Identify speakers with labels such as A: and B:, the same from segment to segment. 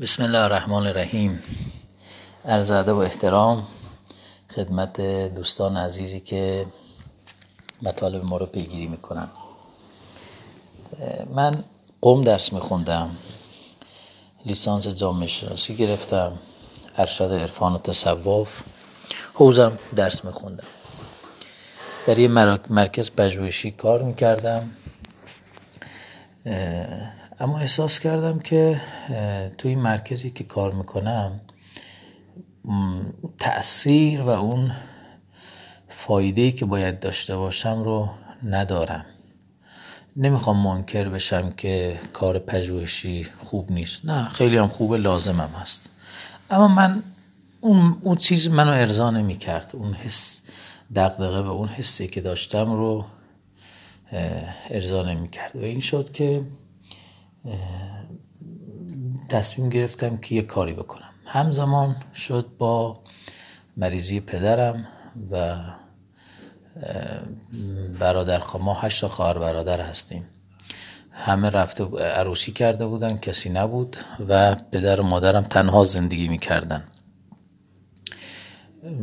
A: بسم الله الرحمن الرحیم عرض ادب و احترام خدمت دوستان عزیزی که مطالب ما رو پیگیری می‌کنن. من قوم درس میخوندم لیسانس جامعه شناسی گرفتم ارشد عرفان و تصوف حوزم درس میخوندم. در یه مرکز پژوهشی کار می‌کردم. اما احساس کردم که توی مرکزی که کار می‌کنم تأثیر و اون فایده که باید داشته باشم رو ندارم. نمی‌خوام منکر بشم که کار پژوهشی خوب نیست. نه خیلی هم خوبه لازمم هست. اما من اون, اون چیز منو ارضا نمی‌کرد. اون حس دقدقه و اون حسی که داشتم رو ارضا نمی‌کرد. و این شد که تصمیم گرفتم که یه کاری بکنم. همزمان شد با مریضی پدرم و برادر ما هشت خواهر برادر هستیم. همه رفته عروسی کرده بودن کسی نبود و پدر و مادرم تنها زندگی می‌کردن.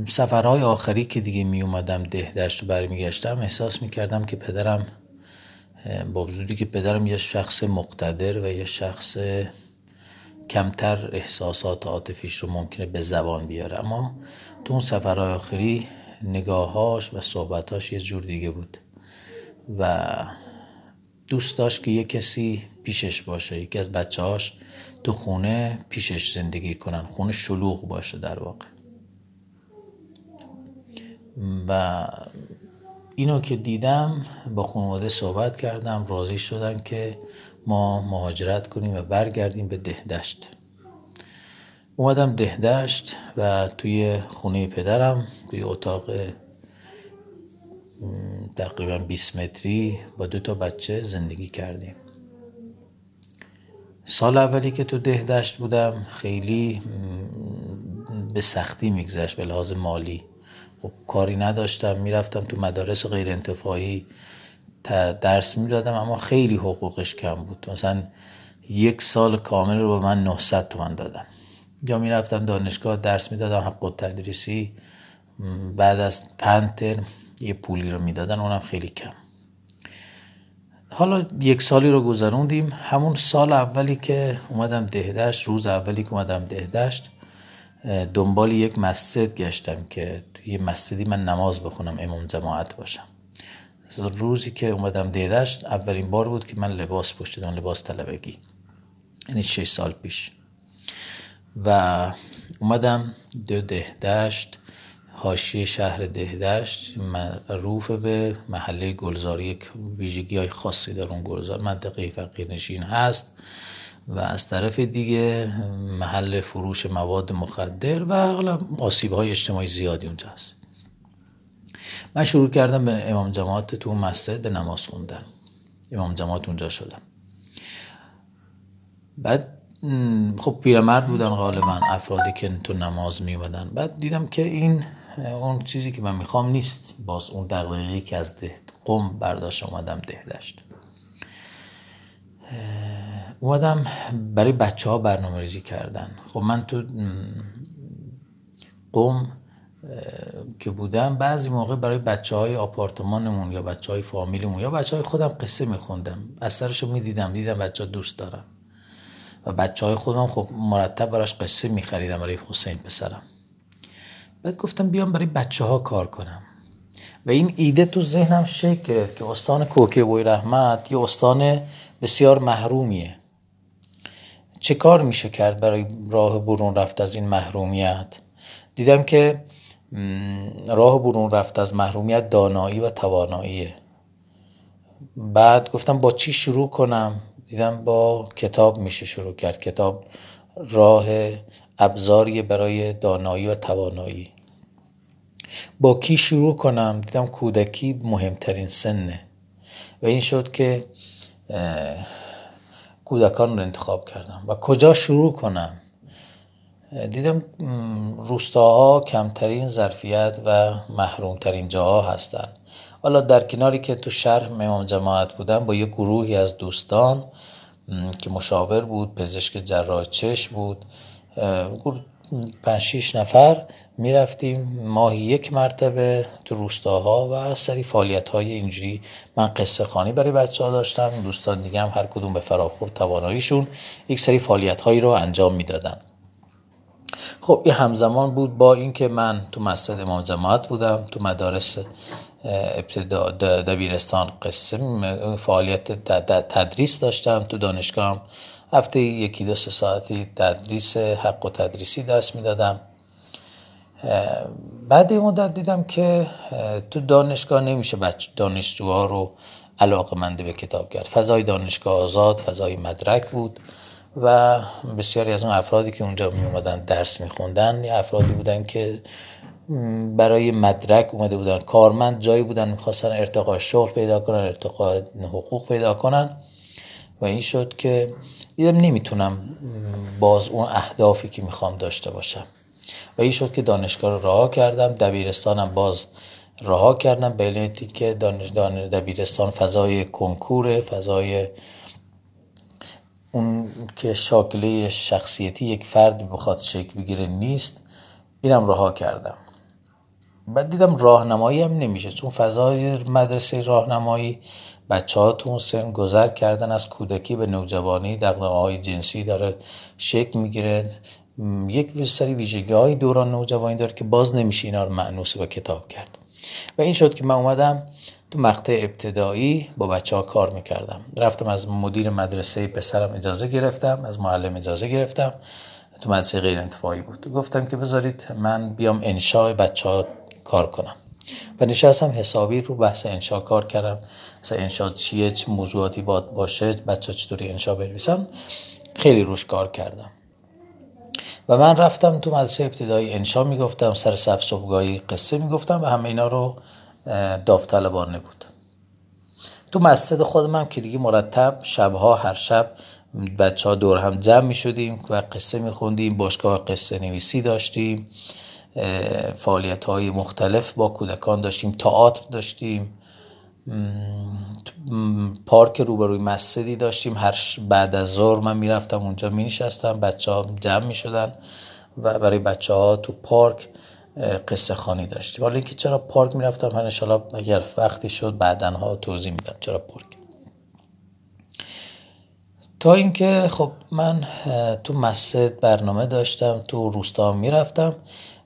A: سفرهای آخری که دیگه می اومدم ده دشت و برمیگشتم احساس می‌کردم که پدرم با وجودی که پدرم یه شخص مقتدر و یه شخص کمتر احساسات عاطفیش رو ممکنه به زبان بیاره. اما تو اون سفرهای آخری نگاهاش و صحبتاش یه جور دیگه بود و دوست داشت که یه کسی پیشش باشه. یکی از بچه هاش تو خونه پیشش زندگی کنن خونه شلوغ باشه در واقع. و اینو که دیدم با خانواده صحبت کردم راضی شدن که ما مهاجرت کنیم و برگردیم به دهدشت. اومدم دهدشت و توی خونه پدرم توی اتاق تقریبا 20 متری با دو تا بچه زندگی کردیم. سال اولی که تو دهدشت بودم خیلی به سختی میگذشت به لحاظ مالی. خب کاری نداشتم می‌رفتم تو مدارس غیر انتفاعی درس می‌دادم اما خیلی حقوقش کم بود. مثلا یک سال کامل رو به من 900 تومن دادم یا می‌رفتم دانشگاه درس می‌دادم حق تدریسی بعد از پنج یه پولی رو می‌دادن اونم خیلی کم. حالا یک سالی رو گذروندیم. همون سال اولی که اومدم دهدشت روز اولی که اومدم دهدشت دنبال یک مسجد گشتم که توی مسجدی من نماز بخونم امام جماعت باشم. روزی که اومدم دیدشت اولین بار بود که من لباس پوشیدم لباس طلبگی. یعنی شش سال پیش. و اومدم دو دهدشت حاشیه شهر دهدشت معروف به محله گلزاری یک ویژگی های خاصی در اون گلزار منطقه فقیر نشین هست. و از طرف دیگه محل فروش مواد مخدر و حالا آسیب های اجتماعی زیادی اونجا هست. من شروع کردم به امام جماعت تو مسجد به نماز خوندن. امام جماعت اونجا شدم. بعد خب پیرمرد بودن غالبا افرادی که تو نماز می بعد دیدم که این اون چیزی که من می‌خوام نیست. باز اون دقیقی که از ده قم برداشت اومدم داشت اومدم برای بچه ها برنامه ریزی کردن. خب من تو قوم که بودم بعضی موقع برای بچه های آپارتمانمون یا بچه های فامیلمون یا بچه های خودم قصه میخوندم. اثرش رو می‌دیدم دیدم بچه ها دوست دارم و بچه های خودم خب مرتب براش قصه میخریدم برای حسین پسرم. بعد گفتم بیام برای بچه ها کار کنم. و این ایده تو ذهنم شکل گرفت که استان کوکه بوی رحمت یه استان بسیار محرومیه. چه کار میشه کرد برای راه برون رفت از این محرومیت؟ دیدم که راه برون رفت از محرومیت دانایی و تواناییه. بعد گفتم با چی شروع کنم؟ دیدم با کتاب میشه شروع کرد. کتاب راه ابزاری برای دانایی و توانایی. با کی شروع کنم؟ دیدم کودکی مهمترین سنه. و این شد که کودکان رو انتخاب کردم و کجا شروع کنم؟ دیدم روستاها کمترین ظرفیت و محرومترین جاها هستند حالا در کناری که تو شهر امام جماعت بودم با یه گروهی از دوستان که مشاور بود پزشک جراح چشم بود پنج شیش نفر می‌رفتیم. ماهی یک مرتبه تو روستاها و سری فعالیت های اینجوری. من قصه خانی برای بچه ها داشتم. دوستان دیگه هم هر کدوم به فراخور تواناییشون یک سری فعالیت هایی رو انجام می‌دادن. خب این همزمان بود با اینکه من تو مسجد امام جماعت بودم تو مدارس ابتدا دبیرستان قصه فعالیت تدریس داشتم. تو دانشگاه هفته یکی دو سه ساعتی تدریس حق و تدریسی دست می‌دادم. بعد این مدت دیدم که تو دانشگاه نمیشه بچه دانشجوها رو علاقه منده به کتاب کرد. فضای دانشگاه آزاد فضای مدرک بود و بسیاری از اون افرادی که اونجا می اومدن درس میخوندن یا افرادی بودن که برای مدرک اومده بودن. کارمند جایی بودن می‌خواستن ارتقا شغل پیدا کنن ارتقا حقوق پیدا کنن. و این شد که دیدم نمی‌تونم باز اون اهدافی که می‌خوام داشته باشم. و این شد که دانشگاه رو رها کردم دبیرستانم باز رها کردم. به که دانش دبیرستان فضای کنکور فضای اون که شاکله شخصیتی یک فرد بخواد شکل بگیره نیست. اینم رها کردم. بعد دیدم راهنمایی هم نمیشه چون فضای مدرسه راهنمایی بچه ها تو اون سن گذر کردن از کودکی به نوجوانی دقنه های جنسی داره شکل می‌گیره. یک سری ویژگی های دوران نوجوانی داره که باز نمیشه اینا رو معنوس به کتاب کرد. و این شد که من اومدم تو مقطع ابتدایی با بچه ها کار می‌کردم. رفتم از مدیر مدرسه پسرم اجازه گرفتم از معلم اجازه گرفتم. تو مدرسه غیر انتفاعی بود. گفتم که بذارید من بیام انشاء بچه ها کار کنم. و نشستم حسابی رو بحث انشا کار کردم. مثلا انشا چیه چه موضوعاتی باید باشه بچه چطوری انشا بنویسم خیلی روش کار کردم. و من رفتم تو مدرسه ابتدایی انشا می‌گفتم سر صف صبحگاهی قصه می‌گفتم و همه اینا رو داوطلبانه بود. تو مسجد خودم هم که دیگه مرتب شبها هر شب بچه ها دور هم جمع می شدیم و قصه می خوندیم باشگاه قصه نویسی داشتیم. فعالیت های مختلف با کودکان داشتیم تئاتر داشتیم پارک روبروی مسجدی داشتیم. هر بعد از ظهر من می‌رفتم اونجا می نشستم بچه ها جمع می شدن و برای بچه ها تو پارک قصه خانی داشتیم. حالا اینکه چرا پارک می‌رفتم من انشالله اگر وقتی شد بعدنها توضیح میدم چرا پارک. تا اینکه خب من تو مسجد برنامه داشتم تو روستا می‌رفتم.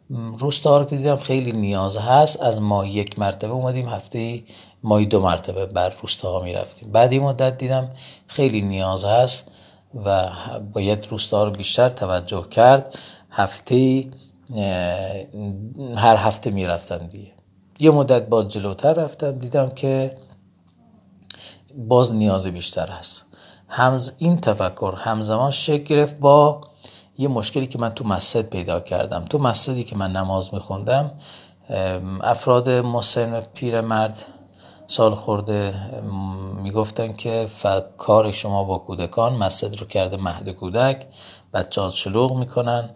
A: روستا رو که دیدم خیلی نیاز هست از ما یک مرتبه اومدیم هفته مایی دو مرتبه بر روستا ها می‌رفتیم. بعد این مدت دیدم خیلی نیاز هست و باید روستا رو بیشتر توجه کرد. هفته هر هفته می‌رفتم دیگه. یه مدت باز جلوتر رفتم دیدم که باز نیاز بیشتر هست. همز این تفکر همزمان شکل گرفت با یه مشکلی که من تو مسجد پیدا کردم. تو مسجدی که من نماز میخوندم افراد مسن پیرمرد سال خورده می‌گفتن که کار شما با کودکان مسجد رو کرده مهد کودک بچه ها شلوغ می‌کنن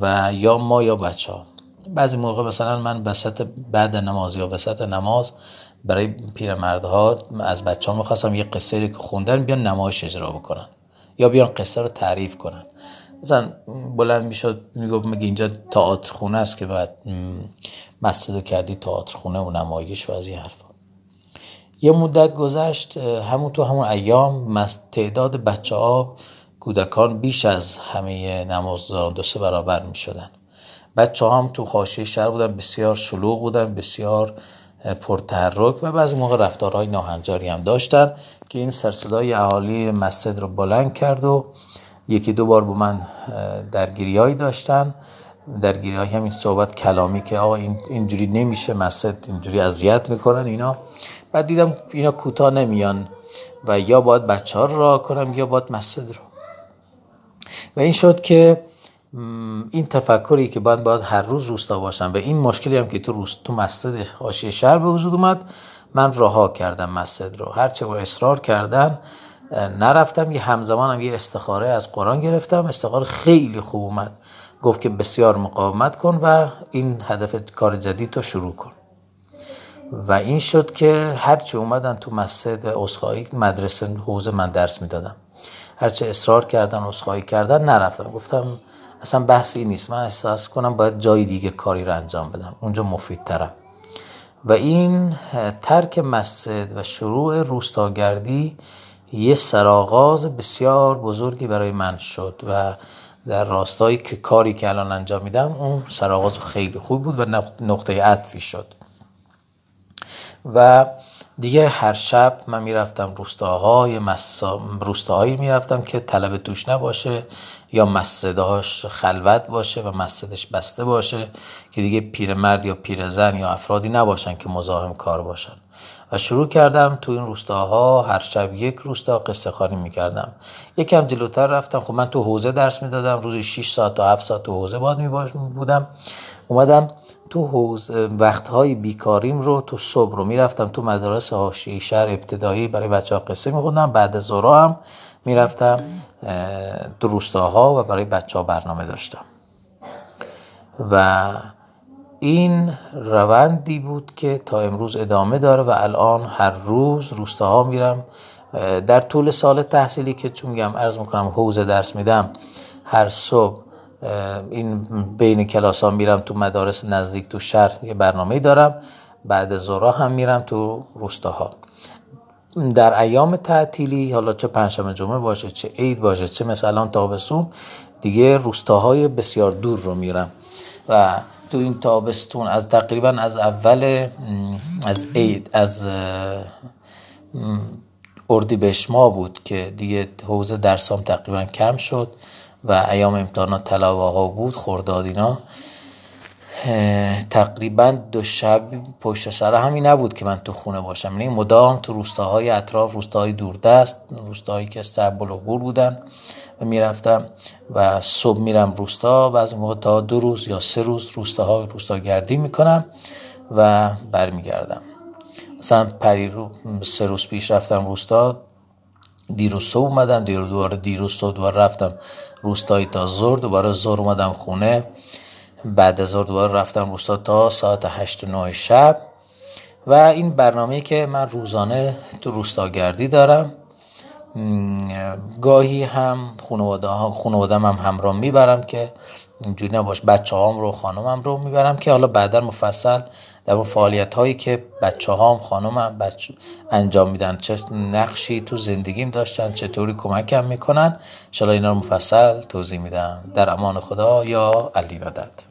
A: و یا ما یا بچه ها بعضی موقع مثلا من وسط بعد نماز یا وسط نماز برای پیرمردها از بچه ها می‌خواستم یه قصه که خوندن بیان نمایش اجرا بکنن یا بیان قصه رو تعریف کنن. مثلا بلند می‌شد می‌گفت مگه اینجا تئاتر خونه است که بعد مسجد کردی تئاتر خونه و نمایش و از این حرفا. یه مدت گذشت همون تو همون ایام تعداد بچه ها کودکان بیش از همه نمازداران دو سه برابر می شدن بچه هم تو خاشی شهر بودن بسیار شلوغ بودن بسیار پرتحرک و بعضی موقع رفتارهای ناهنجاری هم داشتن که این سرصدای اهالی مسجد رو بلند کرد و یکی دو بار با من درگیری داشتن. درگیری های همین صحبت کلامی که آقا این اینجوری نمیشه مسجد اینجوری اذیت می‌کنن اینا. بعد دیدم اینا کوتاه نمیان و یا باید بچه ها رو راه کنم یا باید مسجد رو. و این شد که این تفکری که باید باید هر روز روستا باشم و این مشکلی هم که تو روست تو مسجد حاشیه شهر به وجود اومد من رها کردم مسجد رو. هرچه با اصرار کردم نرفتم یه همزمان هم یه استخاره از قرآن گرفتم. استخاره خیلی خوب اومد. گفت که بسیار مقاومت کن و این هدف کار جدید رو شروع کن. و این شد که هرچی اومدن تو مسجد اصخایی مدرسه حوزه من درس می‌دادم. هرچه اصرار کردن و کردن نرفتم. گفتم اصلا بحثی نیست. من احساس کنم باید جای دیگه کاری رو انجام بدم. اونجا مفیدترم. و این ترک مسجد و شروع روستاگردی یه سرآغاز بسیار بزرگی برای من شد و در راستایی که کاری که الان انجام میدم اون سرآغاز خیلی خوب بود و نقطه عطفی شد. و دیگه هر شب من می‌رفتم روستاهای مسا... روستاهایی می‌رفتم که طلب توش نباشه یا مسجدهاش خلوت باشه و مسجدش بسته باشه که دیگه پیرمرد یا پیرزن یا افرادی نباشن که مزاحم کار باشن. و شروع کردم تو این روستاها هر شب یک روستا قصه خانی می‌کردم. یکم جلوتر رفتم. خب من تو حوزه درس می‌دادم. روزی 6 ساعت تا 7 ساعت تو حوزه باد می بودم. اومدم تو حوز وقتهای بیکاریم رو تو صبح رو می‌رفتم تو مدارس حاشیه شهر ابتدایی برای بچه ها قصه میخوندم. بعد زورا هم می‌رفتم تو روستاها و برای بچه ها برنامه داشتم. و این روندی بود که تا امروز ادامه داره و الان هر روز روستاها میرم. در طول سال تحصیلی که چون میگم عرض می‌کنم حوزه درس میدم هر صبح این بین کلاس ها میرم تو مدارس نزدیک تو شهر یه برنامه دارم. بعد زورا هم میرم تو روستاها. در ایام تعطیلی حالا چه پنجشنبه جمعه باشه چه عید باشه چه مثلا تابستون دیگه روستاهای بسیار دور رو میرم. و تو این تابستون از تقریبا از اول از عید از اردی ما بود که دیگه حوزه درسام تقریبا کم شد و ایام امتحانات طلبه ها بود خورداد اینا. تقریبا دو شب پشت سر همین نبود که من تو خونه باشم. یعنی مدام تو روستاهای اطراف روستاهای دوردست روستاهایی که استقبال و بودن. و می‌رفتم و صبح میرم روستا بعضی موقع تا دو روز یا سه روز روستاها روستا گردی می‌کنم و برمیگردم. مثلا پری رو سه روز پیش رفتم روستا دیروز صبح اومدم دیروز دوباره دیروز صبح دوباره رفتم روستایی تا زور دوباره زور اومدم خونه. بعد از ظهر دوباره رفتم روستا تا ساعت هشت و نه شب. و این برنامه که من روزانه تو روستاگردی دارم گاهی هم خانواده خانوادم هم همراه می‌برم که اینجوری نباش بچه هام رو خانمم رو می‌برم که حالا بعدا مفصل در فعالیت هایی که بچه هام خانمم بچه انجام میدن. چه نقشی تو زندگیم داشتن چطوری کمکم می‌کنن. شالا اینا رو مفصل توضیح میدم. در امان خدا یا علی بدد